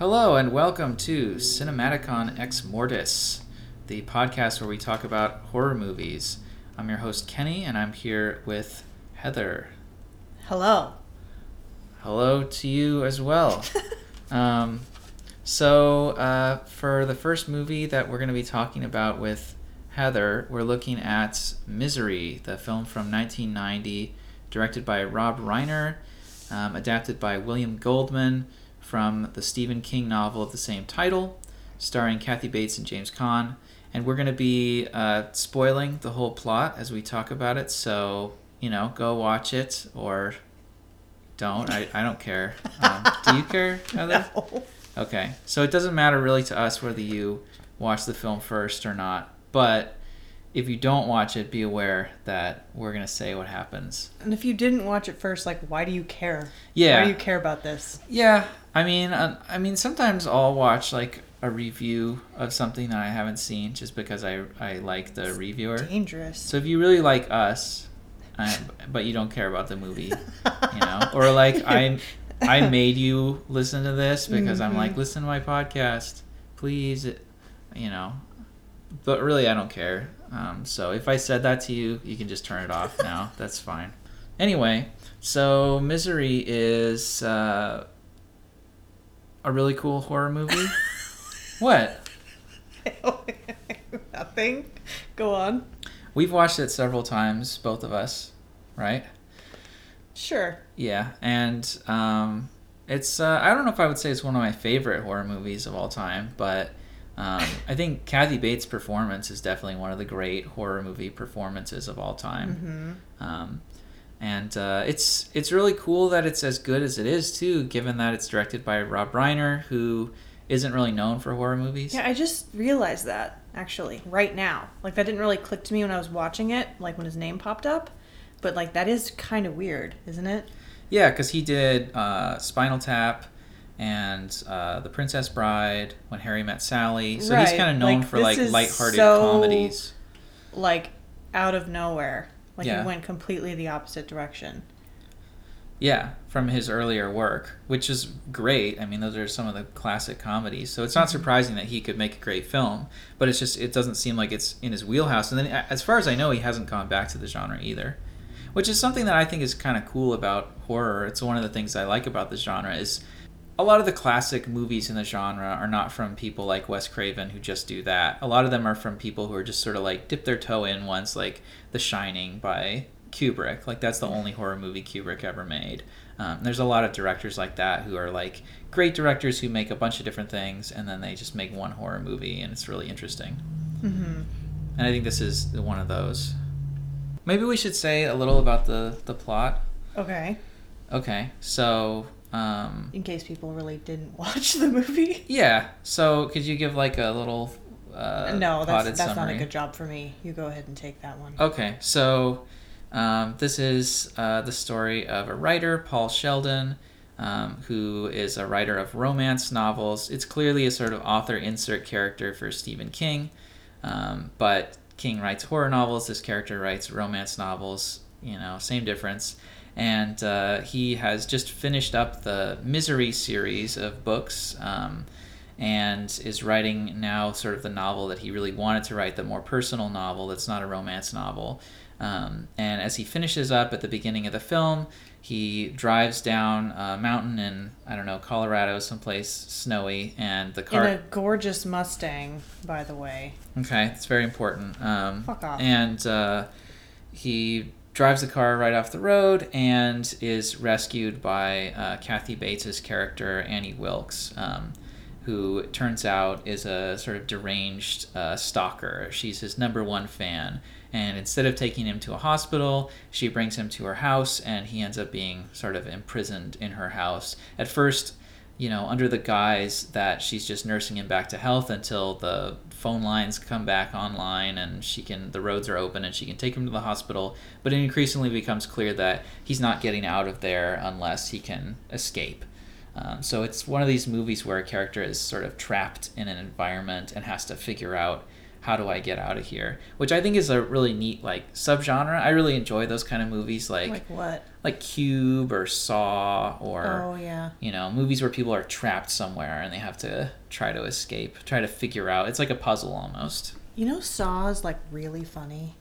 Hello and welcome to Cinematicon Ex Mortis, the podcast where we talk about horror movies. I'm your host Kenny and I'm here with Heather. Hello. Hello to you as well. um, so, uh, for the first movie that we're going to be talking about with Heather, we're looking at Misery, the film from 1990, directed by Rob Reiner, um, adapted by William Goldman from the Stephen King novel of the same title, starring Kathy Bates and James Caan. And we're going to be uh, spoiling the whole plot as we talk about it, so, you know, go watch it or don't. I, I don't care. Um, do you care, Heather? No. Okay, so it doesn't matter really to us whether you watch the film first or not, but if you don't watch it, be aware that we're gonna say what happens. And if you didn't watch it first, like, why do you care? Yeah. Why do you care about this? Yeah, I mean, uh, I mean, sometimes I'll watch like a review of something that I haven't seen just because I I like the reviewer. Dangerous. So if you really like us, I, but you don't care about the movie, you know, or like I I made you listen to this because I'm like Mhm. listen to my podcast, please, you know. But really, I don't care. Um, so if I said that to you, you can just turn it off now. That's fine. Anyway, so Misery is uh, a really cool horror movie. what? Nothing. Go on. We've watched it several times, both of us, right? Sure. Yeah, and um, it's uh, I don't know if I would say it's one of my favorite horror movies of all time, but um, I think Kathy Bates' performance is definitely one of the great horror movie performances of all time. hmm Um, and uh, it's it's really cool that it's as good as it is too, given that it's directed by Rob Reiner, who isn't really known for horror movies. Yeah, I just realized that actually right now. Like that didn't really click to me when I was watching it, like when his name popped up. But like that is kind of weird, isn't it? Yeah, because he did uh, Spinal Tap and uh, The Princess Bride, When Harry Met Sally. So he's kind of known like, for like lighthearted so- comedies. Like out of nowhere. Like Yeah. he went completely the opposite direction. Yeah, from his earlier work, which is great. I mean, those are some of the classic comedies. So it's not Mhm. surprising that he could make a great film, but it's just it doesn't seem like it's in his wheelhouse. And then, as far as I know, he hasn't gone back to the genre either, which is something that I think is kind of cool about horror. It's one of the things I like about the genre is a lot of the classic movies in the genre are not from people like Wes Craven who just do that. A lot of them are from people who are just sort of like dip their toe in once, like The Shining by Kubrick. Like that's the only horror movie Kubrick ever made. Um, there's a lot of directors like that who are like great directors who make a bunch of different things and then they just make one horror movie and it's really interesting. hmm And I think this is one of those. Maybe we should say a little about the the plot. Okay. Okay, so um, In case people really didn't watch the movie. Yeah. So could you give like a little uh, no, that's that's not a good job for me. You go ahead and take that one. Okay. So um, this is uh, the story of a writer, Paul Sheldon, um, who is a writer of romance novels. It's clearly a sort of author insert character for Stephen King, um, but King writes horror novels. This character writes romance novels. You know, same difference. And uh, he has just finished up the Misery series of books. Um, and is writing now sort of the novel that he really wanted to write, the more personal novel that's not a romance novel. Um, and as he finishes up at the beginning of the film, he drives down a mountain in, I don't know, Colorado, someplace snowy, and the car In a gorgeous Mustang, by the way. Okay, it's very important. Um, Fuck off. And uh, he drives the car right off the road and is rescued by uh, Kathy Bates' character, Annie Wilkes, um, who turns out is a sort of deranged uh, stalker. She's his number one fan. And instead of taking him to a hospital, she brings him to her house, and he ends up being sort of imprisoned in her house. At first, you know, under the guise that she's just nursing him back to health until the phone lines come back online and she can the roads are open and she can take him to the hospital. But it increasingly becomes clear that he's not getting out of there unless he can escape. Um, so it's one of these movies where a character is sort of trapped in an environment and has to figure out how do I get out of here? Which I think is a really neat like subgenre. I really enjoy those kind of movies like Like what? like Cube or Saw or Oh yeah. you know movies where people are trapped somewhere and they have to try to escape, try to figure out. It's like a puzzle almost. You know, Saw is like really funny.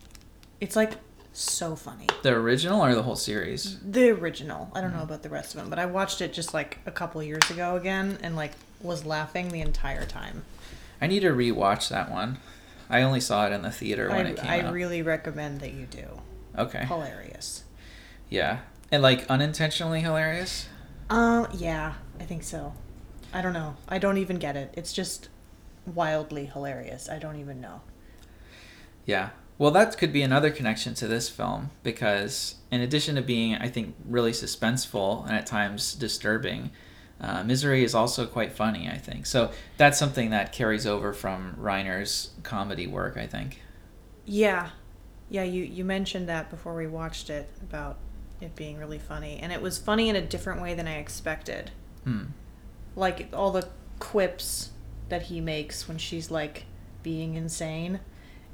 It's like so funny. The original or the whole series? The original. I don't know mm-hmm. about the rest of them, but I watched it just like a couple years ago again, and like was laughing the entire time. I need to rewatch that one. I only saw it in the theater when I, it came I out. I really recommend that you do. okay. Hilarious. Yeah. And like unintentionally hilarious. Um, yeah, I think so. I don't know. I don't even get it. It's just wildly hilarious. I don't even know. Yeah. Well, that could be another connection to this film because, in addition to being, I think, really suspenseful and at times disturbing, uh, Misery is also quite funny, I think. So that's something that carries over from Reiner's comedy work, I think. Yeah. Yeah, you, you mentioned that before we watched it about it being really funny. And it was funny in a different way than I expected. Hmm. Like all the quips that he makes when she's like being insane.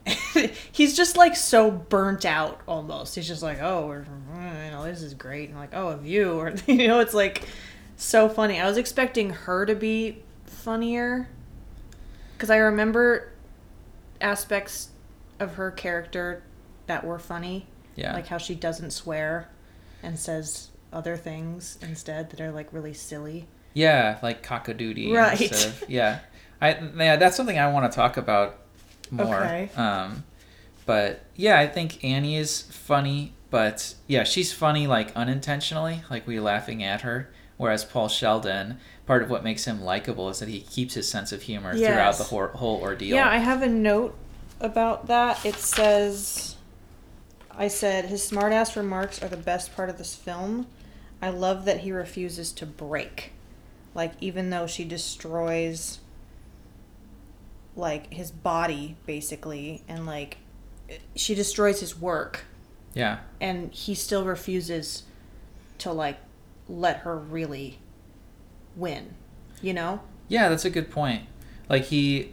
He's just like so burnt out almost. He's just like, oh, you know, this is great. And like, oh, of you. Or, you know, it's like so funny. I was expecting her to be funnier because I remember aspects of her character that were funny. Yeah. Like how she doesn't swear and says other things instead that are like really silly. Yeah, like cockadoodie. Right. Of, yeah. I yeah, that's something I want to talk about more. Okay. Um, but yeah, I think Annie is funny, but yeah, she's funny like unintentionally, like we laughing at her. Whereas Paul Sheldon, part of what makes him likable is that he keeps his sense of humor throughout the whole, whole ordeal. Yeah, I have a note about that. It says, I said, his smartass remarks are the best part of this film. I love that he refuses to break. Like, even though she destroys, like, his body, basically, and, like, she destroys his work, yeah, and he still refuses to, like, let her really win. You know? yeah, that's a good point. Like he,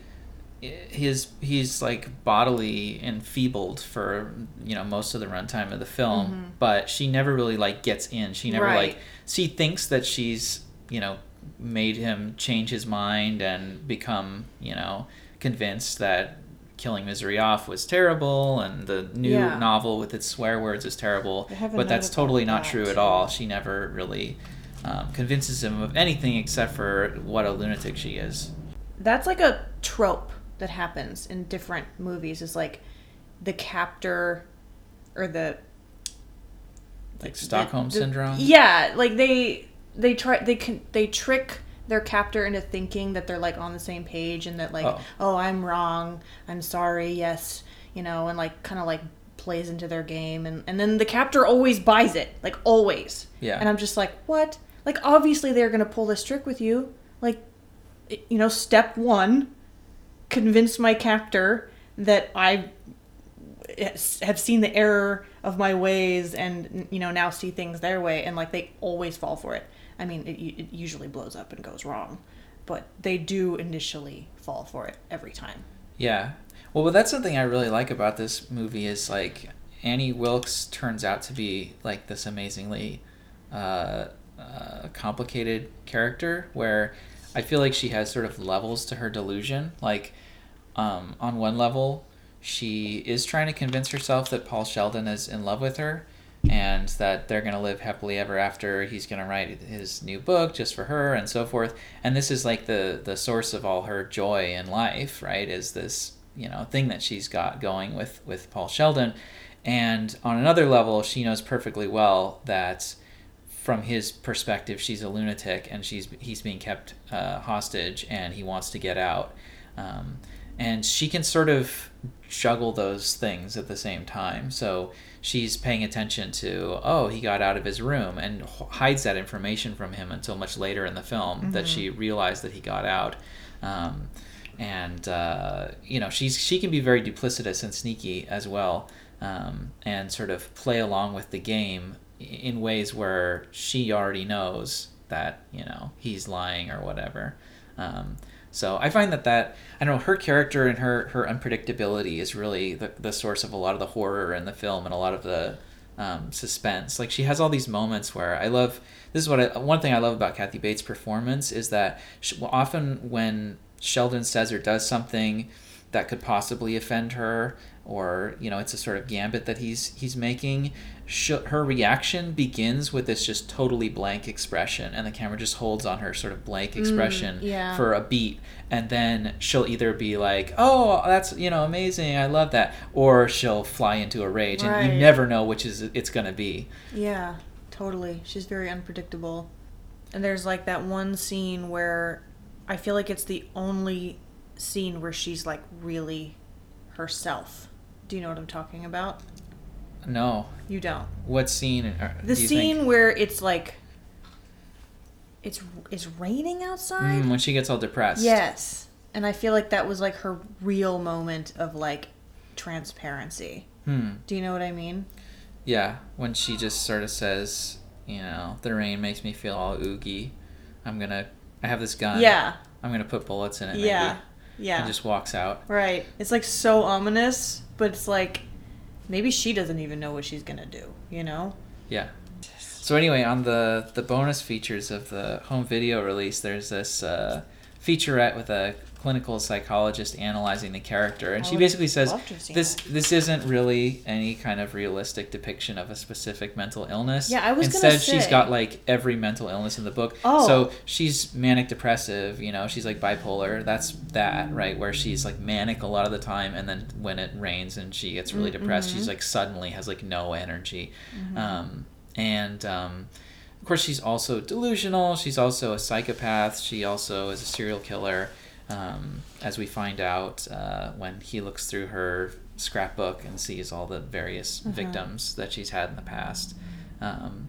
his he's like bodily enfeebled for you know most of the runtime of the film, but she never really like gets in. She never Mm-hmm. Right. like she thinks that she's you know made him change his mind and become you know convinced that killing misery off was terrible and the new Yeah. novel with its swear words is terrible I have a but that's totally not that, true at all. She never really um, convinces him of anything except for what a lunatic she is. That's like a trope that happens in different movies is like the captor or the like stockholm the- syndrome? Yeah like they they try they can they trick their captor into thinking that they're like on the same page and that like Oh. oh, i'm wrong i'm sorry yes you know and like kind of like plays into their game. And and then the captor always buys it like always. Yeah. and i'm just like what? Like obviously they're gonna pull this trick with you. Like you know step one convince my captor that i eh, have seen the error of my ways and you know now see things their way. And like they always fall for it i mean it, it usually blows up and goes wrong but they do initially fall for it every time Yeah. Well, that's something I really like about this movie is like Annie Wilkes turns out to be like this amazingly uh, uh, complicated character where I feel like she has sort of levels to her delusion. Like um, on one level, she is trying to convince herself that Paul Sheldon is in love with her and that they're going to live happily ever after. He's going to write his new book just for her and so forth. And this is like the the source of all her joy in life, right? Is this, you know, thing that she's got going with with Paul Sheldon. And on another level, she knows perfectly well that from his perspective, she's a lunatic and she's he's being kept uh, hostage and he wants to get out. Um, and she can sort of juggle those things at the same time. So she's paying attention to, oh, he got out of his room and h- hides that information from him until much later in the film that she realized that he got out. Um, and uh, you know she's she can be very duplicitous and sneaky as well, um, and sort of play along with the game in ways where she already knows that you know he's lying or whatever. Um, so I find that that I don't know her character and her her unpredictability is really the the source of a lot of the horror in the film and a lot of the um, suspense. Like she has all these moments where I love. This is what I, one thing I love about Kathy Bates' performance is that she, often when Sheldon says or does something that could possibly offend her, or you know, it's a sort of gambit that he's he's making. She, her reaction begins with this just totally blank expression, and the camera just holds on her sort of blank mm, expression yeah. for a beat, and then she'll either be like, "Oh, that's you know amazing, I love that," or she'll fly into a rage, and you never know which is it's gonna be. Yeah, totally. She's very unpredictable. And there's like that one scene where I feel like it's the only scene where she's like really herself. Do you know what I'm talking about? No, You don't. what scene? uh, The scene think? where it's like it's it's raining outside. Mm, when she gets all depressed. Yes. And I feel like that was like her real moment of like transparency. Hmm. Do you know what I mean? Yeah, when she just sort of says, you know, the rain makes me feel all oogie. I'm gonna. I have this gun. Yeah. I'm gonna put bullets in it. Yeah. Maybe. Yeah. And just walks out. Right. It's like so ominous, but it's like maybe she doesn't even know what she's gonna do, you know? Yeah. So anyway, on the the bonus features of the home video release, there's this uh, featurette with a clinical psychologist analyzing the character, and I she basically says loved to have seen this that. this isn't really any kind of realistic depiction of a specific mental illness. Yeah, I was Instead, she's say. got like every mental illness in the book. Oh. So she's manic depressive, you know, she's like bipolar. That's that, right? Where she's like manic a lot of the time, and then when it rains and she gets really depressed, Mm-hmm. she's like suddenly has like no energy. Um, and um, of course, she's also delusional. She's also a psychopath. She also is a serial killer, um, as we find out uh, when he looks through her scrapbook and sees all the various victims that she's had in the past. Um,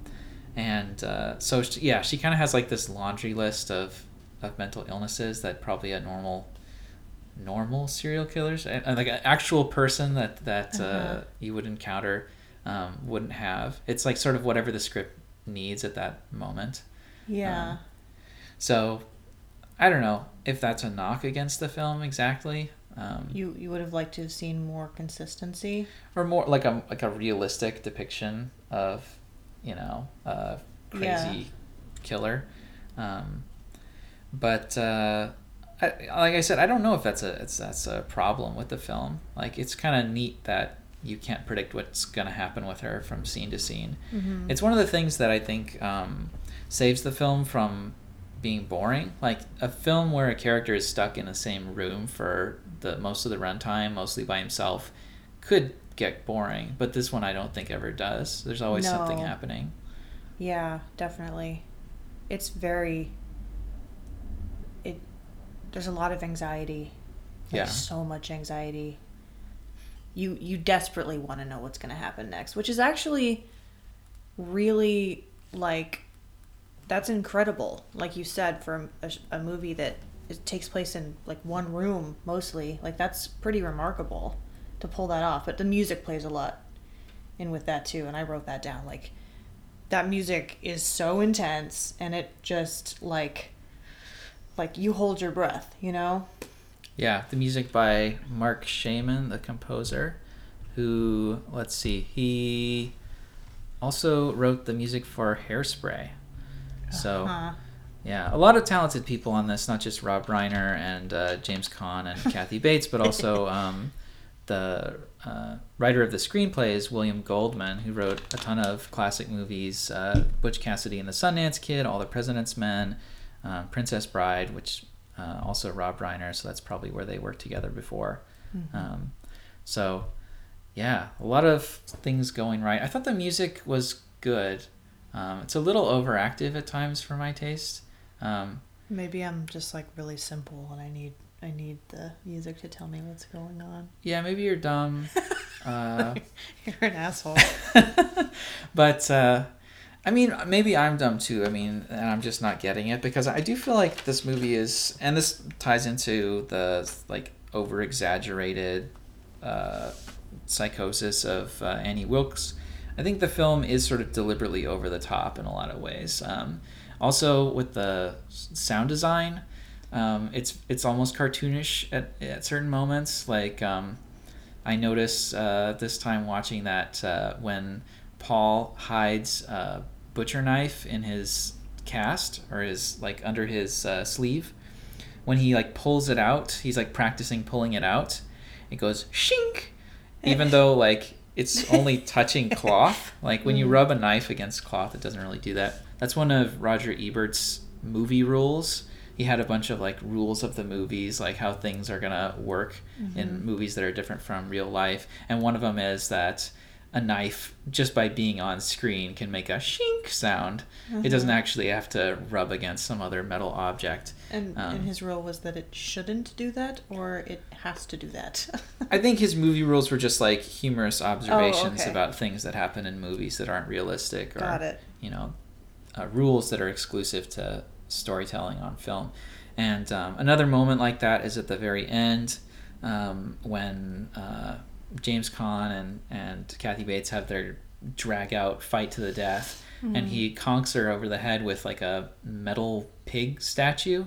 and uh, so, she, yeah, she kind of has like this laundry list of, of mental illnesses that probably a normal normal serial killers and and, like an actual person that that uh, Uh-huh. you would encounter um, wouldn't have it's like sort of whatever the script needs at that moment Yeah. Um, so i don't know if that's a knock against the film exactly um, you you would have liked to have seen more consistency. or more like a like a realistic depiction of you know a crazy Yeah. killer um, but uh, I, like I said, I don't know if that's a it's, that's a problem with the film. Like it's kind of neat that you can't predict what's gonna happen with her from scene to scene. Mm-hmm. It's one of the things that I think um, saves the film from being boring. Like a film where a character is stuck in the same room for the most of the runtime, mostly by himself, could get boring. But this one I don't think ever does. There's always something happening. Yeah, definitely. It's very it there's a lot of anxiety. Like Yeah. so much anxiety. You you desperately want to know what's going to happen next, which is actually really like that's incredible. Like you said for a, a movie that it takes place in like one room mostly. Like that's pretty remarkable to pull that off. But the music plays a lot in with that too, and I wrote that down. Like that music is so intense and it just like like you hold your breath, you know? Yeah, the music by Marc Shaiman, the composer, who let's see, he also wrote the music for Hairspray. So Uh, yeah, a lot of talented people on this, not just Rob Reiner and uh, James Caan and Kathy Bates, but also um, the uh, writer of the screenplay is William Goldman, who wrote a ton of classic movies: uh, Butch Cassidy and the Sundance Kid, All the President's Men, uh, Princess Bride, which uh, also Rob Reiner. So that's probably where they worked together before. Um, so yeah, a lot of things going right. I thought the music was good. Um, it's a little overactive at times for my taste. Um, maybe I'm just like really simple and I need I need the music to tell me what's going on. yeah, maybe you're dumb. Uh, You're an asshole. but uh, I mean, maybe I'm dumb too. I mean, and I'm just not getting it because I do feel like this movie is, and this ties into the like over exaggerated uh, psychosis of uh, Annie Wilkes. I think the film is sort of deliberately over the top in a lot of ways. Um, also, with the sound design, Um, it's it's almost cartoonish at, at certain moments. Like um, I notice uh, this time watching that uh, when Paul hides a butcher knife in his cast or his like under his uh, sleeve, when he like pulls it out, he's like practicing pulling it out. It goes shink, even though like it's only touching cloth. Like when you mm. rub a knife against cloth, it doesn't really do that. That's one of Roger Ebert's movie rules. He had a bunch of like rules of the movies, like how things are gonna work in mm-hmm. movies that are different from real life. And one of them is that a knife, just by being on screen, can make a shink sound. It doesn't mm-hmm. actually have to rub against some other metal object. And, Um, and his rule was that it shouldn't do that, or it has to do that. I think his movie rules were just like humorous observations okay. about things that happen in movies that aren't realistic, or you know, uh, rules that are exclusive to storytelling on film. And um, another moment like that is at the very end um, when uh, James Caan and and Kathy Bates have their drag out fight to the death, and he conks her over the head with like a metal pig statue.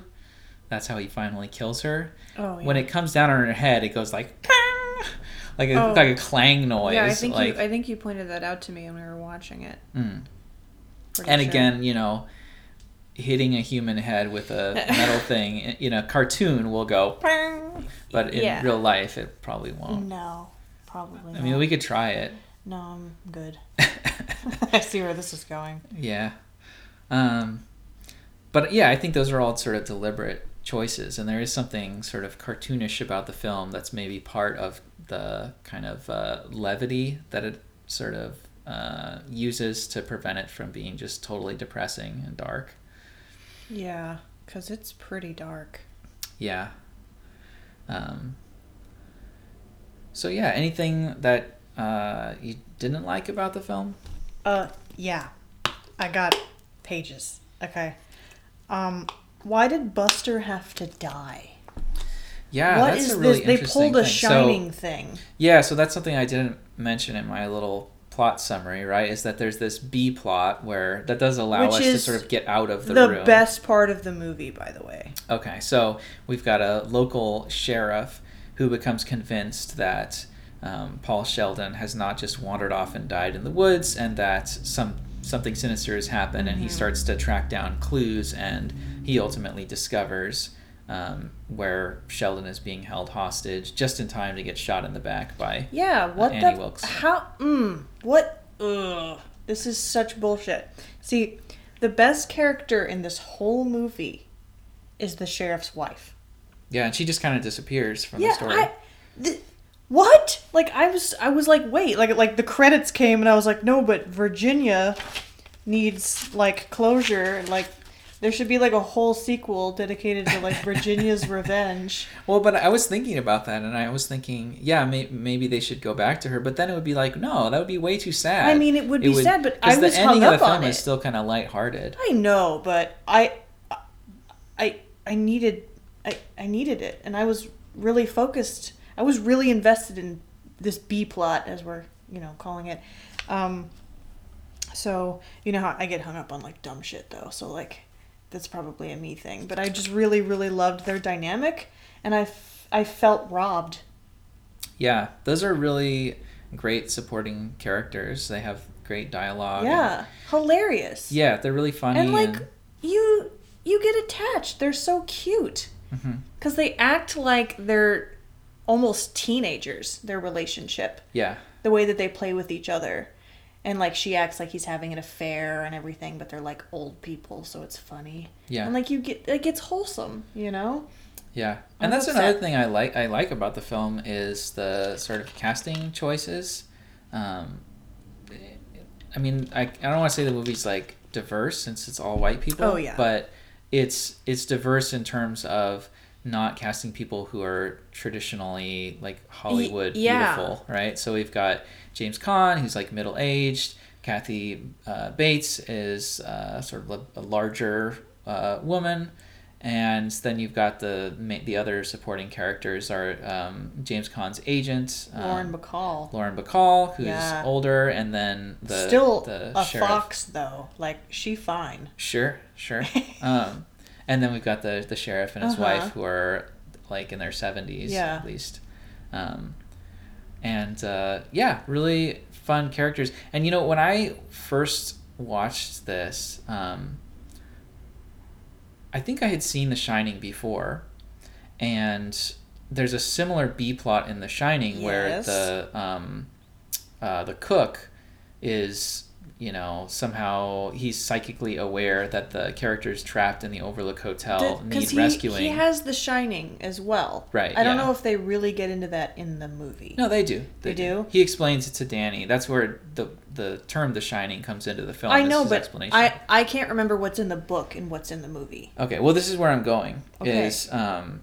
That's how he finally kills her. Oh, When it comes down on her head, it goes like like a, Oh. like a clang noise. yeah, I think like, you I think you pointed that out to me when we were watching it. mm. And sure. again, you know, hitting a human head with a metal thing in a cartoon will go, but in Yeah. real life, it probably won't. No, probably. I mean, we could try it. No, I'm good. I see where this is going. yeah. Um, but yeah, I think those are all sort of deliberate choices, and there is something sort of cartoonish about the film that's maybe part of the kind of uh, levity that it sort of uh, uses to prevent it from being just totally depressing and dark. Yeah, because it's pretty dark. Yeah. Um, so yeah, anything that uh, you didn't like about the film? Uh, yeah. I got pages. Okay. Um, why did Buster have to die? Yeah, what that's is a really this? They pulled a thing. shining So, thing. yeah, so that's something I didn't mention in my little plot summary, right? Is that there's this B plot where that does allow Which us to sort of get out of the, The room. The best part of the movie, by the way. Okay, so we've got a local sheriff who becomes convinced that um, Paul Sheldon has not just wandered off and died in the woods, and that some something sinister has happened, and he starts to track down clues, and he ultimately discovers um, where Sheldon is being held hostage, just in time to get shot in the back by. Yeah, what Annie the Wilkes. how mm, what ugh. This is such bullshit. See, the best character in this whole movie is the sheriff's wife. Yeah, and she just kind of disappears from the Yeah, story. I th- what? Like I was I was like, wait, like like the credits came and I was like, no, but Virginia needs like closure, like there should be like a whole sequel dedicated to like Virginia's revenge. Well, but I was thinking about that, and I was thinking, yeah, may- maybe they should go back to her. But then it would be like, no, that would be way too sad. I mean, it would be sad, but I was the hung ending of up the on film it. is still kind of lighthearted. I know, but I I I needed I I needed it and I was really focused. I was really invested in this B plot as we're, you know, calling it. Um so, you know how I get hung up on like dumb shit though. So like that's probably a me thing, but I just really really loved their dynamic and I f- I felt robbed. Yeah, those are really great supporting characters. They have great dialogue. and- Yeah, hilarious. yeah, they're really funny. and like you you get attached they're so cute Mhm. because they act like they're almost teenagers their relationship yeah, the way that they play with each other and like she acts like he's having an affair and everything but they're like old people so it's funny yeah, and like you get like it's wholesome you know yeah. I'm And that's upset. another thing I like. I like about the film is the sort of casting choices. Um, I mean, I, I don't want to say the movie's like diverse since it's all white people. Oh, yeah. But it's it's diverse in terms of not casting people who are traditionally like Hollywood yeah. beautiful, right? So we've got James Caan, who's like middle aged. Kathy uh, Bates is uh, sort of a, a larger uh, woman, and then you've got the the other supporting characters are um, James Caan's agent, um, lauren bacall Lauren Bacall, who's Yeah. older, and then the still the a sheriff. fox though like she fine Sure, sure. um, and then we've got the the sheriff and his Uh-huh. wife who are like in their 70s Yeah. at least um, and uh, yeah really fun characters. And you know when i first watched this um, i think i had seen the shining before. And there's a similar b plot in the shining where the um, uh, the cook is you know somehow he's psychically aware that the characters trapped in the overlook hotel need he, rescuing he has The Shining as well. Right, I don't know if they really get into that in the movie. no they do They do? he explains it to danny that's where the the term the shining comes into the film I know, but. I I can't remember what's in the book and what's in the movie. Okay, well, this is where I'm going. Okay. Is um,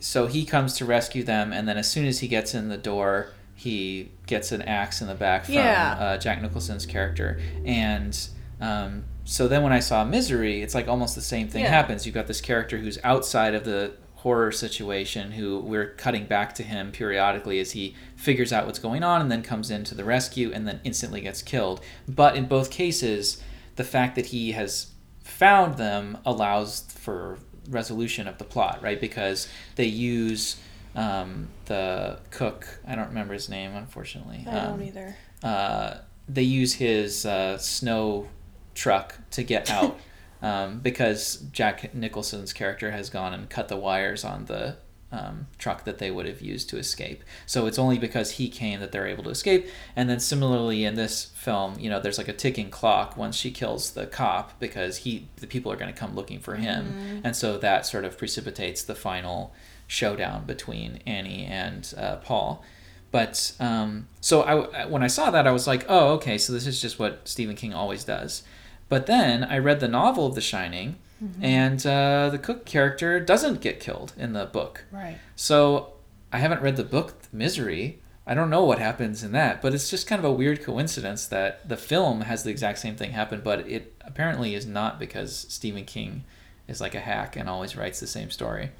so he comes to rescue them, and then as soon as he gets in the door, he gets an axe in the back from Yeah. uh, Jack Nicholson's character, and um, so then when I saw Misery, it's like almost the same thing Yeah. happens. You've got this character who's outside of the horror situation who we're cutting back to him periodically as he figures out what's going on and then comes in to the rescue and then instantly gets killed but in both cases the fact that he has found them allows for resolution of the plot right because they use um, the cook i don't remember his name unfortunately I um, don't either. uh, they use his uh, snow truck to get out um, because Jack Nicholson's character has gone and cut the wires on the um, truck that they would have used to escape. So it's only because he came that they're able to escape. And then similarly in this film, you know, there's like a ticking clock once she kills the cop because he the people are going to come looking for him, and so that sort of precipitates the final showdown between Annie and uh, Paul. But um, so I, when I saw that, I was like, oh, okay, so this is just what Stephen King always does. But then I read the novel of The Shining, and uh, the cook character doesn't get killed in the book. Right. So I haven't read the book Misery. I don't know what happens in that, but it's just kind of a weird coincidence that the film has the exact same thing happen, but it apparently is not because Stephen King is like a hack and always writes the same story.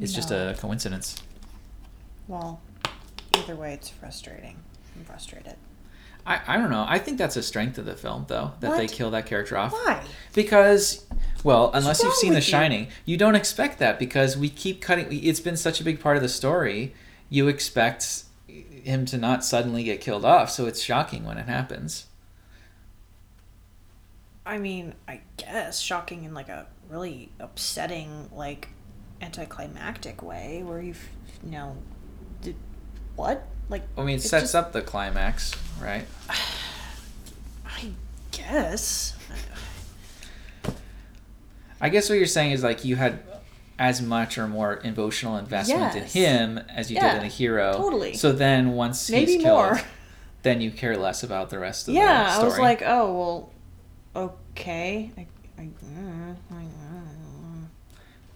It's just a coincidence. Well, either way, it's frustrating. I'm frustrated. I, I don't know. I think that's a strength of the film, though, that they kill that character off. Why? Because, well, unless you've seen The with you? Shining, you don't expect that because we keep cutting. It's been such a big part of the story. You expect him to not suddenly get killed off, so it's shocking when it happens. I mean, I guess shocking in like a really upsetting, like anticlimactic way, where you've you know, did what? Like I mean, it sets just- up the climax, right? I guess. I guess what you're saying is like you had as much or more emotional investment Yes. in him as you Yeah, did in the hero. totally. So then once Maybe he's killed, more. then you care less about the rest of the Yeah, story. I was like, oh well, okay. I, I, mm, I, mm.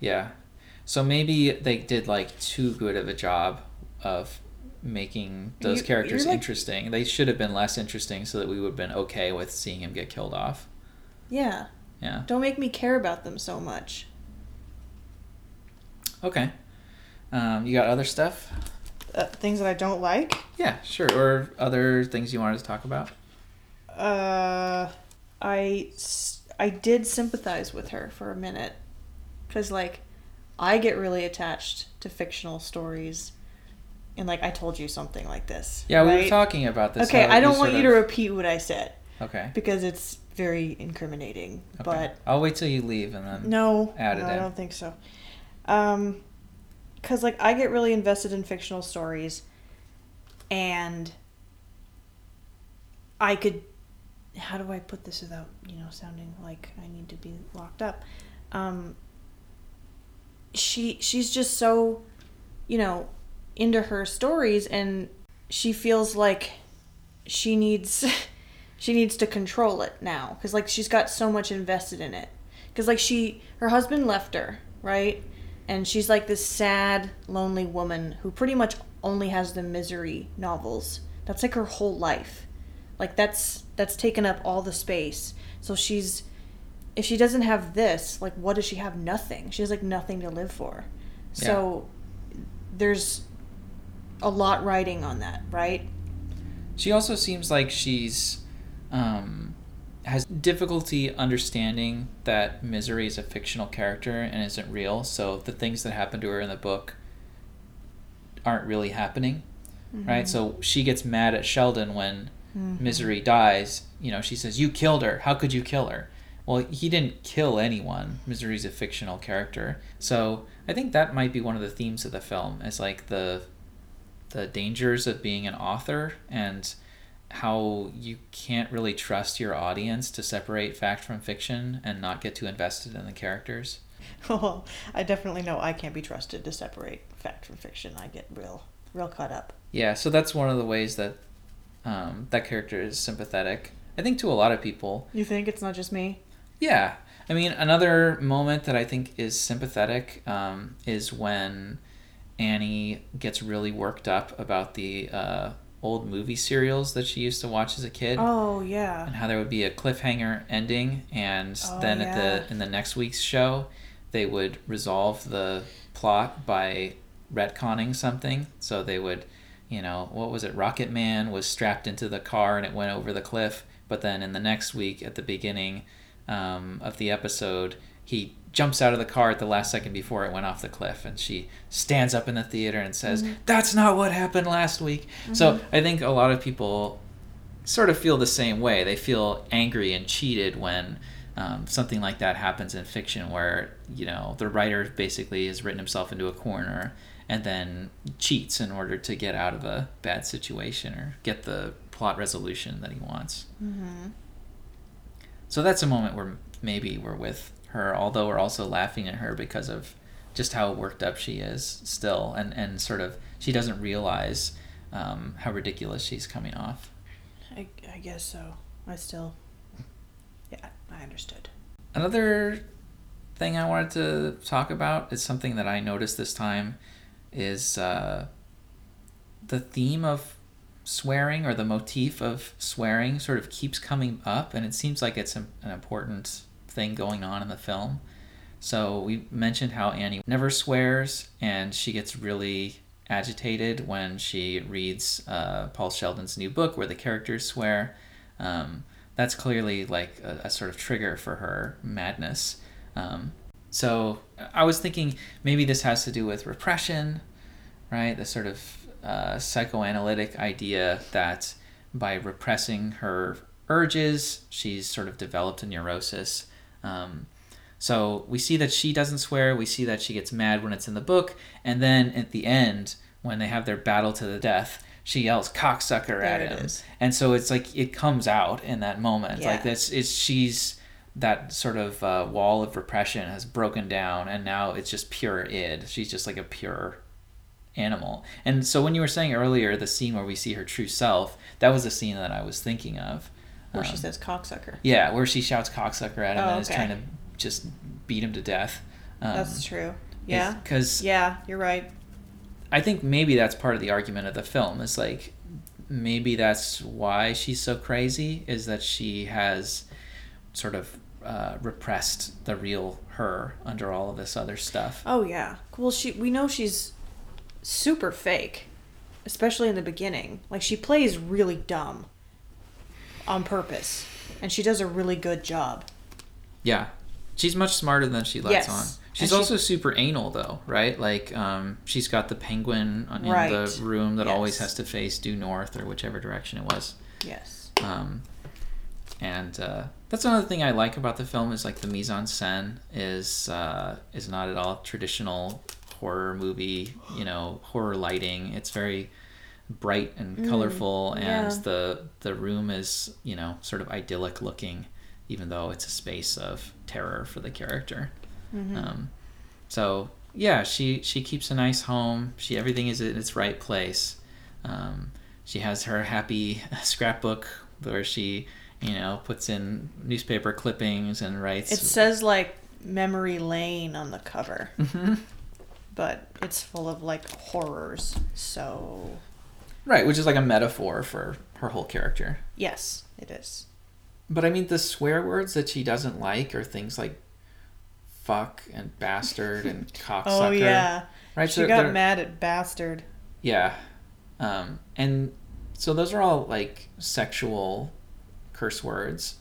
Yeah. So maybe they did like too good of a job of making those You- characters like- interesting. They should have been less interesting so that we would have been okay with seeing him get killed off. yeah. Yeah. Don't make me care about them so much. Okay. Um, you got other stuff? Uh, things that I don't like. Yeah, sure. Or other things you wanted to talk about? uh I I did sympathize with her for a minute cuz like I get really attached to fictional stories and like I told you something like this. Yeah, we were talking about this. Okay, I don't want you to repeat what I said Okay. because it's very incriminating. okay. But I'll wait till you leave and then. no, Add it no, I don't think so. Um, because like I get really invested in fictional stories, and I could. How do I put this without you know sounding like I need to be locked up? Um. She she's just so, you know, into her stories, and she feels like she needs she needs to control it now. Because like she's got so much invested in it. Because like she her husband left her right? And she's like this sad lonely woman who pretty much only has the misery novels. That's like her whole life. Like that's that's taken up all the space. So she's if she doesn't have this like what does she have nothing she has like nothing to live for so there's a lot riding on that right She also seems like she's um, has difficulty understanding that Misery is a fictional character and isn't real. So the things that happen to her in the book aren't really happening, right? So she gets mad at Sheldon when Misery dies. You know, she says, "You killed her. How could you kill her?" Well, he didn't kill anyone. Misery's a fictional character. So I think that might be one of the themes of the film is like the the dangers of being an author and how you can't really trust your audience to separate fact from fiction and not get too invested in the characters. Well, I definitely know I can't be trusted to separate fact from fiction. I get real, real caught up. Yeah, so that's one of the ways that um, that character is sympathetic. I think to a lot of people. You think it's not just me? Yeah, I mean, another moment that I think is sympathetic um, is when Annie gets really worked up about the uh, old movie serials that she used to watch as a kid. Oh yeah. and how there would be a cliffhanger ending and Oh, then at the in the next week's show they would resolve the plot by retconning something so they would you know what was it rocket man was strapped into the car and it went over the cliff but then in the next week at the beginning um, of the episode he jumps out of the car at the last second before it went off the cliff and she stands up in the theater and says that's not what happened last week so i think a lot of people sort of feel the same way. They feel angry and cheated when um, something like that happens in fiction, where you know the writer basically has written himself into a corner and then cheats in order to get out of a bad situation or get the plot resolution that he wants. Mm-hmm. So that's a moment where maybe we're with her, although we're also laughing at her because of just how worked up she is still, and and sort of she doesn't realize um, how ridiculous she's coming off. I, I guess so. I still. Yeah, I understood. Another thing I wanted to talk about is something that I noticed this time is uh, the theme of swearing or the motif of swearing sort of keeps coming up, and it seems like it's an, an important thing going on in the film. So we mentioned how Annie never swears, and she gets really agitated when she reads uh, Paul Sheldon's new book where the characters swear. Um, that's clearly like a, a sort of trigger for her madness. Um, so I was thinking maybe this has to do with repression, right? The sort of uh, psychoanalytic idea that by repressing her urges, she's sort of developed a neurosis. Um, so we see that she doesn't swear. We see that she gets mad when it's in the book, and then at the end, when they have their battle to the death, she yells "cocksucker" at There him, and so it's like it comes out in that moment. Yeah. Like that's it's she's that sort of uh, wall of repression has broken down, and now it's just pure id. She's just like a pure animal. And so when you were saying earlier the scene where we see her true self, that was the scene that I was thinking of. Where she Um, says cocksucker. yeah, where she shouts cocksucker at him Oh, and is trying to just beat him to death. Um, That's true. Yeah. Because Yeah, you're right. I think maybe that's part of the argument of the film. Is like maybe that's why she's so crazy is that she has sort of uh, repressed the real her under all of this other stuff. Oh yeah. Well, she we know she's super fake, especially in the beginning. Like she plays really dumb on purpose, and she does a really good job. Yeah. She's much smarter than she lets Yes. on. She's she- also super anal though, right? Like um, she's got the penguin in Right. the room that always has to face due north or whichever direction it was. Yes. Um, and uh, that's another thing I like about the film is like the mise en scène is uh, is not at all traditional horror movie, you know, horror lighting. It's very bright and colorful, and yeah. the the room is you know sort of idyllic looking, even though it's a space of terror for the character. Um, so yeah, she she keeps a nice home. She everything is in its right place. Um, she has her happy scrapbook where she you know puts in newspaper clippings and writes. It says like memory lane on the cover, Mhm. But it's full of like horrors. So right, which is like a metaphor for her whole character. yes, it is. But I mean, the swear words that she doesn't like are things like fuck and bastard and cocksucker. Oh yeah. right. She So got they're- mad at bastard. Yeah. Um, and so those are all like sexual curse words.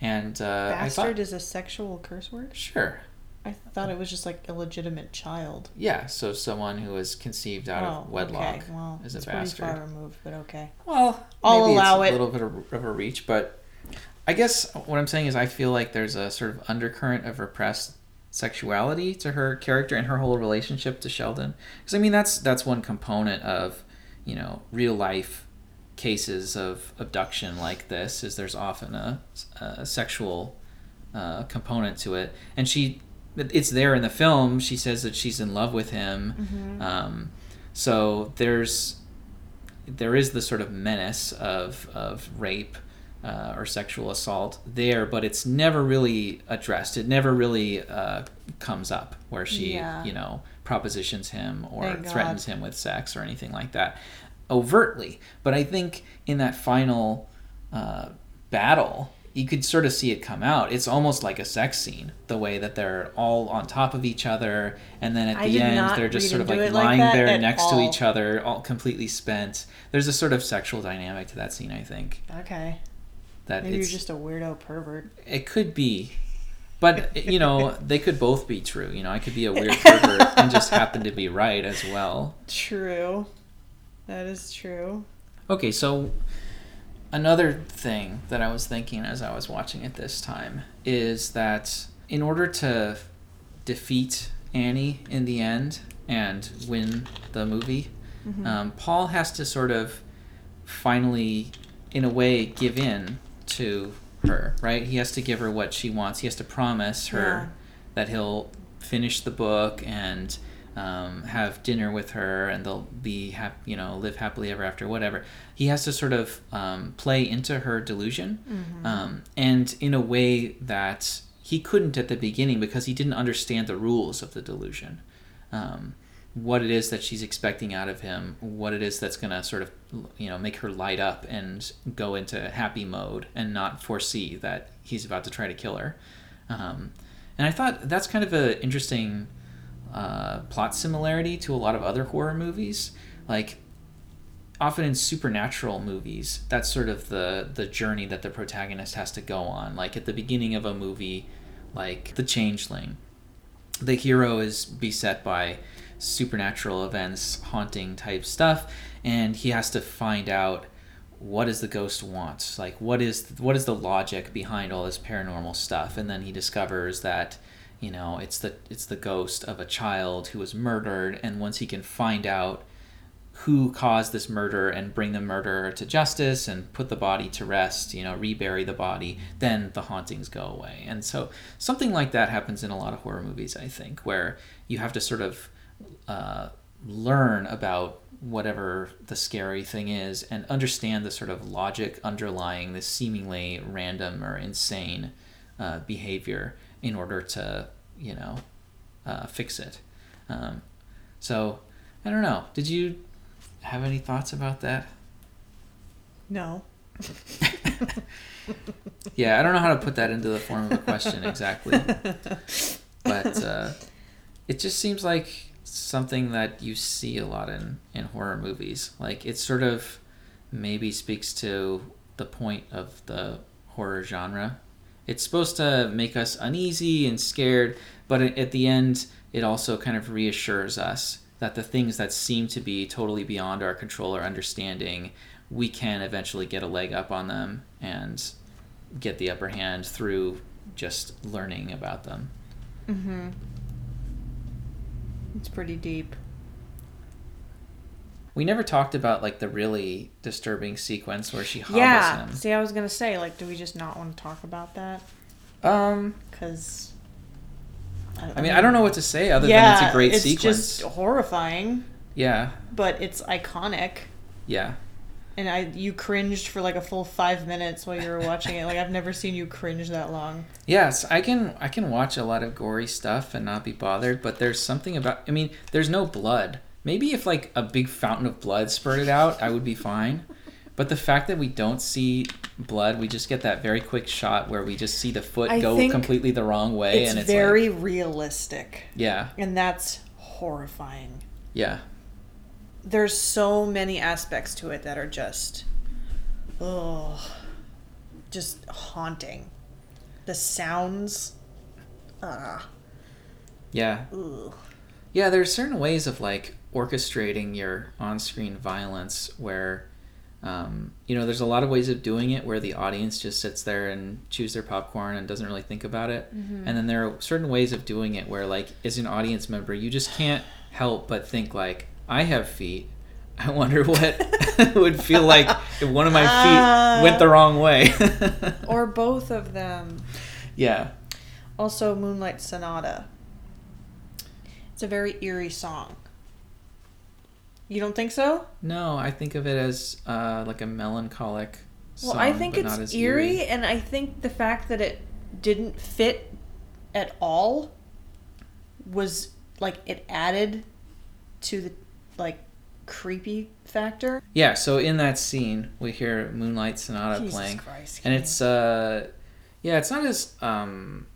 And uh, Bastard thought, is a sexual curse word? sure, I thought it was just like illegitimate child. yeah. So someone who was conceived out of wedlock Oh, okay. Well, is a it's bastard. pretty far removed, but okay. Well, I'll allow it's it. a little bit of, of a reach, but I guess what I'm saying is I feel like there's a sort of undercurrent of repressed sexuality to her character and her whole relationship to Sheldon. Because I mean, that's that's one component of you know real life cases of abduction like this is there's often a, a sexual uh, component to it, and she it's there in the film. She says that she's in love with him. Um, so there's there is the sort of menace of of rape uh, or sexual assault there, but it's never really addressed. It never really uh, comes up where she Yeah. you know propositions him or threatens him with sex or anything like that overtly. But I think in that final uh, battle. You could sort of see it come out. It's almost like a sex scene, the way that they're all on top of each other, and then at I the end they're just sort of like it like lying there next to each other, all completely spent. There's a sort of sexual dynamic to that scene, I think. Okay. That Maybe you're just a weirdo pervert. it could be, but you know they could both be true. You know, I could be a weird pervert and just happen to be right as well. True. That is true. Okay, so another thing that I was thinking as I was watching it this time is that in order to defeat Annie in the end and win the movie, um, Paul has to sort of finally, in a way, give in to her, right? He has to give her what she wants. He has to promise her that he'll finish the book and um, have dinner with her and they'll be hap- you know live happily ever after whatever. He has to sort of um, play into her delusion um, and in a way that he couldn't at the beginning because he didn't understand the rules of the delusion. Um, what it is that she's expecting out of him what it is that's going to sort of you know make her light up and go into happy mode and not foresee that he's about to try to kill her. Um, and i thought that's kind of an interesting uh, plot similarity to a lot of other horror movies. Like often in supernatural movies, that's sort of the the journey that the protagonist has to go on. Like at the beginning of a movie, like The Changeling, the hero is beset by supernatural events, haunting type stuff, and he has to find out what does the ghost want like what is what is the logic behind all this paranormal stuff and then he discovers that you know it's the it's the ghost of a child who was murdered and once he can find out who caused this murder and bring the murderer to justice and put the body to rest you know rebury the body then the hauntings go away. And so something like that happens in a lot of horror movies i think where you have to sort of uh, learn about whatever the scary thing is and understand the sort of logic underlying this seemingly random or insane uh, behavior in order to you know uh, fix it. Um, so i don't know. Did you have any thoughts about that? No. yeah i don't know how to put that into the form of a question exactly. But uh, it just seems like something that you see a lot in in horror movies. Like it sort of maybe speaks to the point of the horror genre it's supposed to make us uneasy and scared but at the end it also kind of reassures us that the things that seem to be totally beyond our control or understanding we can eventually get a leg up on them and get the upper hand through just learning about them Mm-hmm. It's pretty deep. We never talked about like the really disturbing sequence where she hobbles yeah. him. See, I was gonna say, like, do we just not want to talk about that? Um, Because. I mean, I don't know what to say other yeah, than it's a great it's sequence. just horrifying, Yeah, but it's iconic. yeah. And I, you cringed for like a full five minutes while you were watching it. Like I've never seen you cringe that long. Yes, I can I can watch a lot of gory stuff and not be bothered, but there's something about I mean, there's no blood. Maybe if like a big fountain of blood spurted out, I would be fine. But the fact that we don't see blood, we just get that very quick shot where we just see the foot I go completely the wrong way It's, and it's very like realistic, yeah, and that's horrifying. yeah. There's so many aspects to it that are just, oh, just haunting. the sounds. Ah, Yeah. ugh. Yeah, there's certain ways of like orchestrating your on-screen violence where um, you know, there's a lot of ways of doing it where the audience just sits there and chews their popcorn and doesn't really think about it. Mm-hmm. And then there are certain ways of doing it where like as an audience member, you just can't help but think like, I have feet. I wonder what it would feel like if one of my feet went the wrong way. or both of them. yeah. Also, Moonlight Sonata. It's a very eerie song. You don't think so? No, I think of it as uh, like a melancholic Well, song, I think it's as eerie, and I think the fact that it didn't fit at all was like it added to the like creepy factor. Yeah, so in that scene, we hear Moonlight Sonata Jesus playing, Christ, and it's uh, yeah, it's not as um,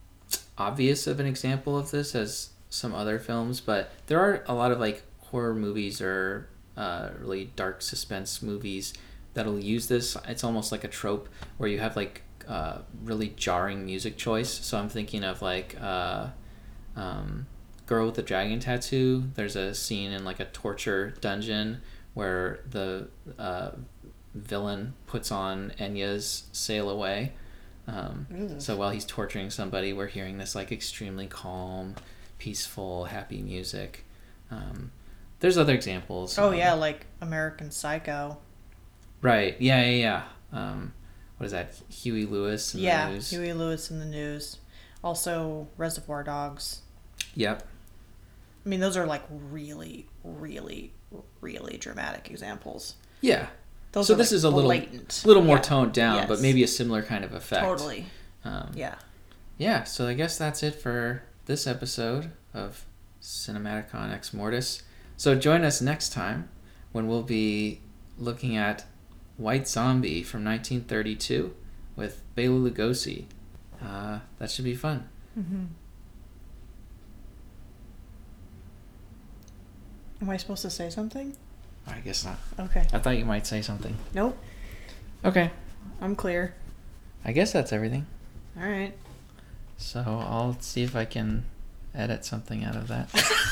obvious of an example of this as some other films, but there are a lot of like horror movies or uh, really dark suspense movies that'll use this. It's almost like a trope where you have like uh, really jarring music choice. So I'm thinking of like uh, um, Girl with the Dragon Tattoo. There's a scene in like a torture dungeon where the uh, villain puts on Enya's "Sail Away." Um, Ugh. so while he's torturing somebody, we're hearing this like extremely calm, peaceful, happy music. Um, there's other examples. Oh um, yeah, like American Psycho. Right. Yeah. Yeah. Yeah. Um, what is that? Huey Lewis. In yeah, The news. Huey Lewis and the News. Also Reservoir Dogs. Yep. I mean, those are like really, really, really dramatic examples. Yeah. Those so are, this like, is a little, blatant. little more Yeah. toned down, but maybe a similar kind of effect. Totally. Um, Yeah. yeah. So I guess that's it for this episode of Cinematicon Ex Mortis. So join us next time when we'll be looking at White Zombie from 1932 with Bela Lugosi. Uh, that should be fun. Mm-hmm. Am I supposed to say something? I guess not. Okay. I thought you might say something. Nope. Okay. I'm clear. I guess that's everything. All right. So I'll see if I can edit something out of that.